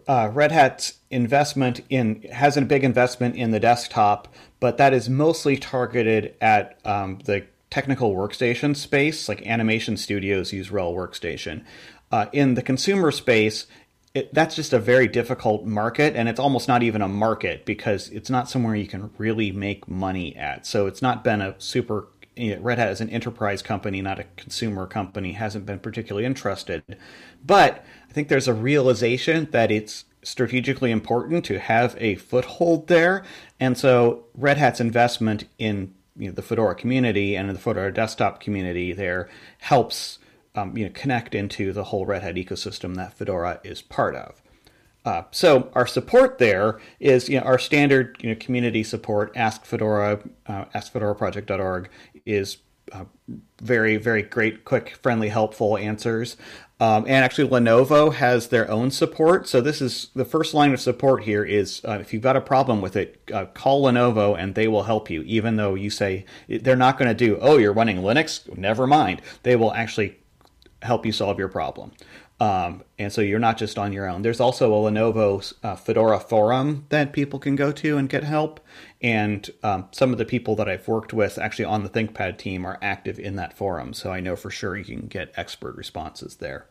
uh, Red Hat's investment in has a big investment in the desktop, but that is mostly targeted at um, the technical workstation space, like animation studios use RHEL Workstation. Uh, in the consumer space, it, that's just a very difficult market, and it's almost not even a market because it's not somewhere you can really make money at. So it's not been a super. Red Hat is an enterprise company, not a consumer company, hasn't been particularly interested. But I think there's a realization that it's strategically important to have a foothold there. And so Red Hat's investment in you know, the Fedora community and the Fedora desktop community there helps um, you know connect into the whole Red Hat ecosystem that Fedora is part of. Uh, so our support there is you know our standard you know community support. Ask Fedora, uh, AskFedoraProject.org is uh, very very great, quick, friendly, helpful answers. Um, and actually, Lenovo has their own support. So this is the first line of support here is uh, if you've got a problem with it, uh, call Lenovo and they will help you. Even though you say they're not going to do, oh, you're running Linux, never mind. They will actually help you solve your problem. Um, and so you're not just on your own. There's also a Lenovo uh, Fedora forum that people can go to and get help. And um, some of the people that I've worked with actually on the ThinkPad team are active in that forum. So I know for sure you can get expert responses there.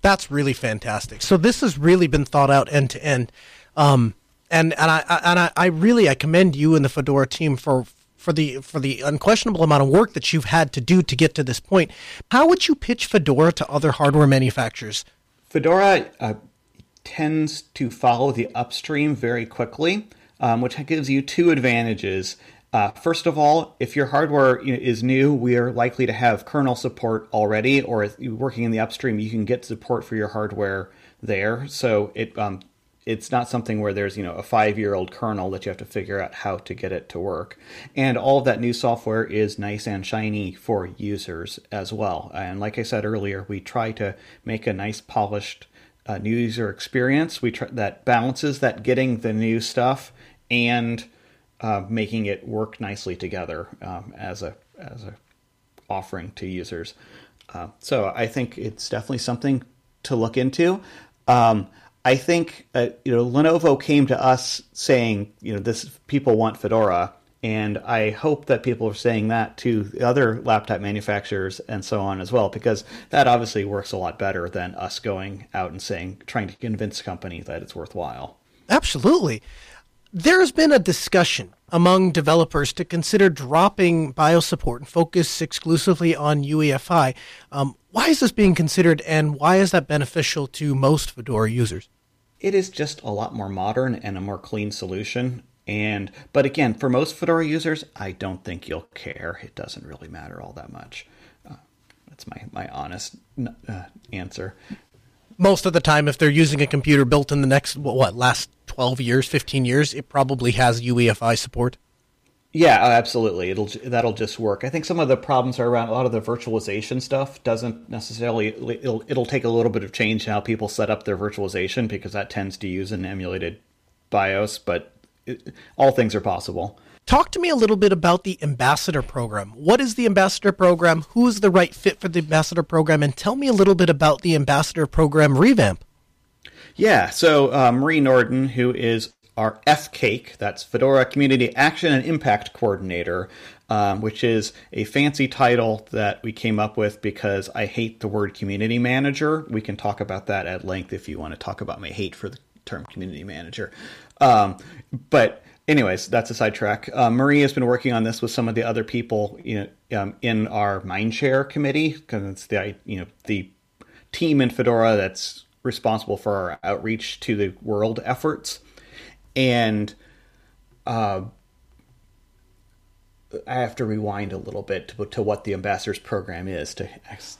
That's really fantastic. So this has really been thought out end to end. Um, and and I and I, I really I commend you and the Fedora team for for the for the unquestionable amount of work that you've had to do to get to this point. How would you pitch Fedora to other hardware manufacturers? Fedora uh, tends to follow the upstream very quickly, um, which gives you two advantages. Uh, first of all, if your hardware is new, we are likely to have kernel support already, or if you're working in the upstream, you can get support for your hardware there. So it um, it's not something where there's you know a five year old kernel that you have to figure out how to get it to work and all of that new software is nice and shiny for users as well and like i said earlier we try to make a nice polished uh, new user experience we try that balances that getting the new stuff and uh, making it work nicely together um, as a as a offering to users uh, so i think it's definitely something to look into um, I think uh, you know Lenovo came to us saying you know this people want Fedora, and I hope that people are saying that to the other laptop manufacturers and so on as well, because that obviously works a lot better than us going out and saying trying to convince a company that it's worthwhile. Absolutely. There's been a discussion among developers to consider dropping BIOS support and focus exclusively on UEFI. Um, why is this being considered, and why is that beneficial to most Fedora users? It is just a lot more modern and a more clean solution. And but again, for most Fedora users, I don't think you'll care. It doesn't really matter all that much. Uh, that's my my honest uh, answer. Most of the time, if they're using a computer built in the next what last twelve years, fifteen years, it probably has UEFI support. Yeah, uh, absolutely. It'll that'll just work. I think some of the problems are around a lot of the virtualization stuff doesn't necessarily it'll it'll take a little bit of change in how people set up their virtualization because that tends to use an emulated BIOS, but it, all things are possible. Talk to me a little bit about the ambassador program. What is the ambassador program? Who's the right fit for the ambassador program? And tell me a little bit about the ambassador program revamp. Yeah, so uh, Marie Nordin, who is our FCAIC, that's Fedora Community Action and Impact Coordinator, um, which is a fancy title that we came up with because I hate the word community manager. We can talk about that at length if you want to talk about my hate for the term community manager. Um, but anyways, that's a sidetrack. Uh, Marie has been working on this with some of the other people you know, um, in our Mindshare committee because it's the you know the team in Fedora that's responsible for our outreach to the world efforts and uh, I have to rewind a little bit to, to what the ambassadors program is to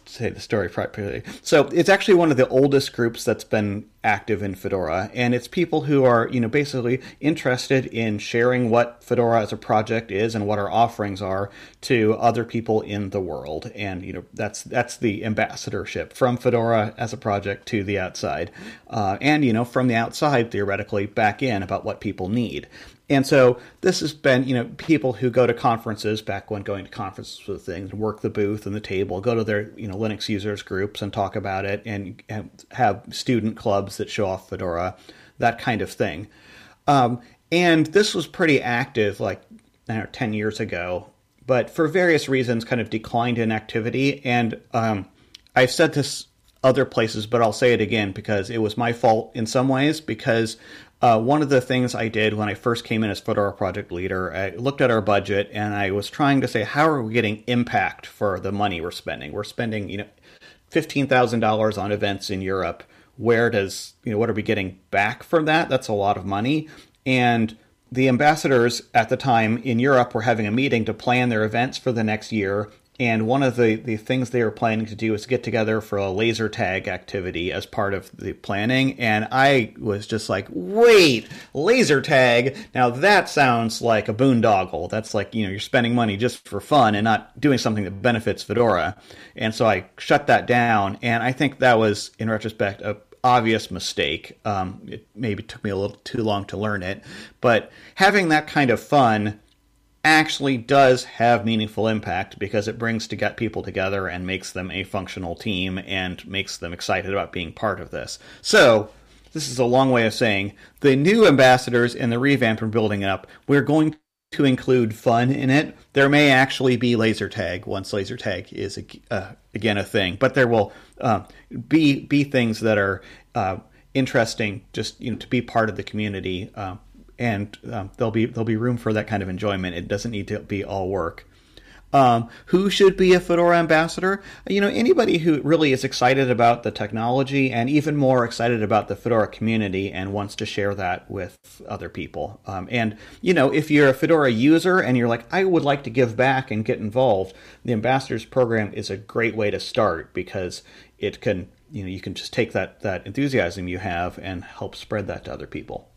say the story properly. So it's actually one of the oldest groups that's been active in Fedora, and it's people who are, you know, basically interested in sharing what Fedora as a project is and what our offerings are to other people in the world. And you know, that's that's the ambassadorship from Fedora as a project to the outside, uh, and you know, from the outside theoretically back in about what people need. And so this has been, you know, people who go to conferences back when going to conferences with things, work the booth and the table, go to their, you know, Linux users groups and talk about it, and have student clubs that show off Fedora, that kind of thing. Um, and this was pretty active, like I know, ten years ago, but for various reasons, kind of declined in activity. And um, I've said this other places, but I'll say it again because it was my fault in some ways because uh, one of the things I did when I first came in as Fedora project leader, I looked at our budget and I was trying to say, how are we getting impact for the money we're spending? We're spending, you know, fifteen thousand dollars on events in Europe. Where does you know what are we getting back from that? That's a lot of money. And the ambassadors at the time in Europe were having a meeting to plan their events for the next year and one of the, the things they were planning to do was get together for a laser tag activity as part of the planning. And I was just like, wait, laser tag? Now that sounds like a boondoggle. That's like, you know, you're spending money just for fun and not doing something that benefits Fedora. And so I shut that down. And I think that was, in retrospect, a obvious mistake. Um, it maybe took me a little too long to learn it. But having that kind of fun actually does have meaningful impact because it brings to get people together and makes them a functional team and makes them excited about being part of this. So, this is a long way of saying the new ambassadors in the revamp we're building up, we're going to include fun in it. There may actually be laser tag once laser tag is uh, again a thing, but there will uh, be be things that are uh, interesting just you know to be part of the community uh, and um, there'll be there'll be room for that kind of enjoyment. It doesn't need to be all work. Um, who should be a Fedora ambassador? You know, anybody who really is excited about the technology and even more excited about the Fedora community and wants to share that with other people. Um, and, you know, if you're a Fedora user and you're like, I would like to give back and get involved, the ambassadors program is a great way to start because it can, you know, you can just take that, that enthusiasm you have and help spread that to other people.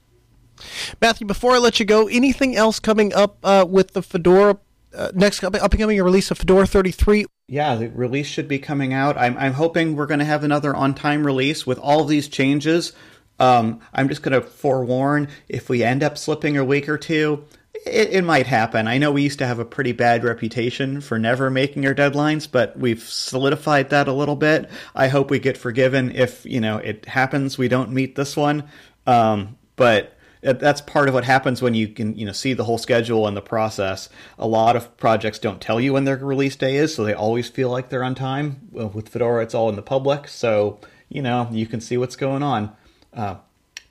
Matthew, before I let you go, anything else coming up uh, with the Fedora uh, next up upcoming release of Fedora 33? Yeah, the release should be coming out. I'm, I'm hoping we're going to have another on time release with all these changes. Um, I'm just going to forewarn if we end up slipping a week or two, it, it, might happen. I know we used to have a pretty bad reputation for never making our deadlines, but we've solidified that a little bit. I hope we get forgiven if you know it happens. We don't meet this one, um, but that's part of what happens when you can you know see the whole schedule and the process. A lot of projects don't tell you when their release day is, so they always feel like they're on time. With Fedora, it's all in the public, so you know you can see what's going on. Uh,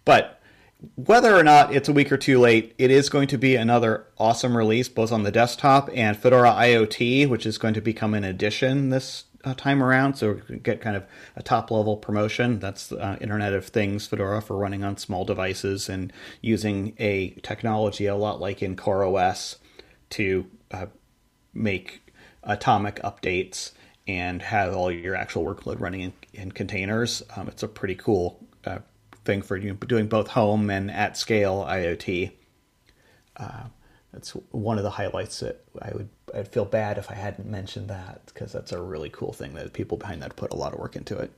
but whether or not it's a week or two late, it is going to be another awesome release, both on the desktop and Fedora IoT, which is going to become an addition this time around, so we get kind of a top level promotion. That's uh, Internet of Things Fedora for running on small devices and using a technology a lot like in CoreOS to uh, make atomic updates and have all your actual workload running in, in containers. Um, it's a pretty cool uh, thing for you doing both home and at scale IoT. Uh, that's one of the highlights that I would I'd feel bad if I hadn't mentioned that because that's a really cool thing that people behind that put a lot of work into it.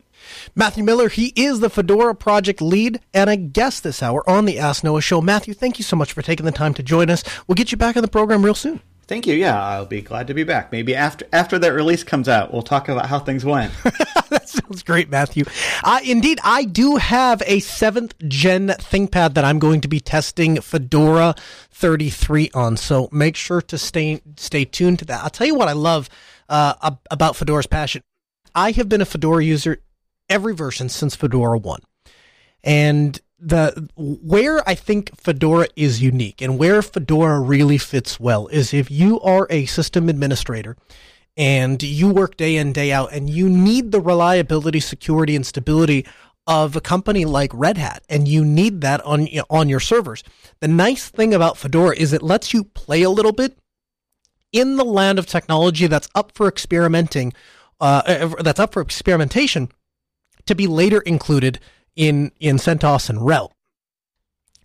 Matthew Miller, he is the Fedora project lead and a guest this hour on the Ask Noah show. Matthew, thank you so much for taking the time to join us. We'll get you back on the program real soon. Thank you. Yeah, I'll be glad to be back. Maybe after after that release comes out, we'll talk about how things went. that sounds great, Matthew. Uh, indeed, I do have a seventh gen ThinkPad that I'm going to be testing Fedora 33 on. So make sure to stay stay tuned to that. I'll tell you what I love uh, about Fedora's passion. I have been a Fedora user every version since Fedora 1. And the where I think Fedora is unique and where Fedora really fits well is if you are a system administrator and you work day in day out and you need the reliability, security and stability of a company like Red Hat and you need that on on your servers. The nice thing about Fedora is it lets you play a little bit in the land of technology that's up for experimenting uh, that's up for experimentation to be later included in in CentOS and RHEL.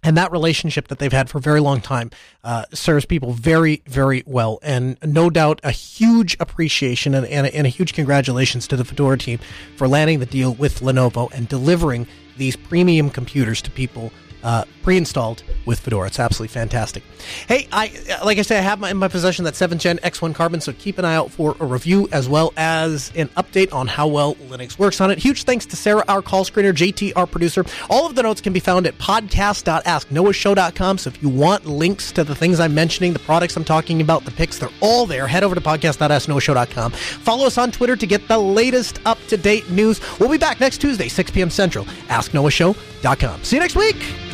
And that relationship that they've had for a very long time uh, serves people very, very well. And no doubt a huge appreciation and, and, a, and a huge congratulations to the Fedora team for landing the deal with Lenovo and delivering these premium computers to people uh, pre-installed with Fedora. It's absolutely fantastic. Hey, I like I said, I have my, in my possession that 7th Gen X1 Carbon, so keep an eye out for a review as well as an update on how well Linux works on it. Huge thanks to Sarah, our call screener, JT, our producer. All of the notes can be found at podcast.asknoahshow.com. So if you want links to the things I'm mentioning, the products I'm talking about, the picks, they're all there. Head over to podcast.asknoahshow.com. Follow us on Twitter to get the latest up-to-date news. We'll be back next Tuesday, 6 p.m. Central. AskNoahShow.com. See you next week.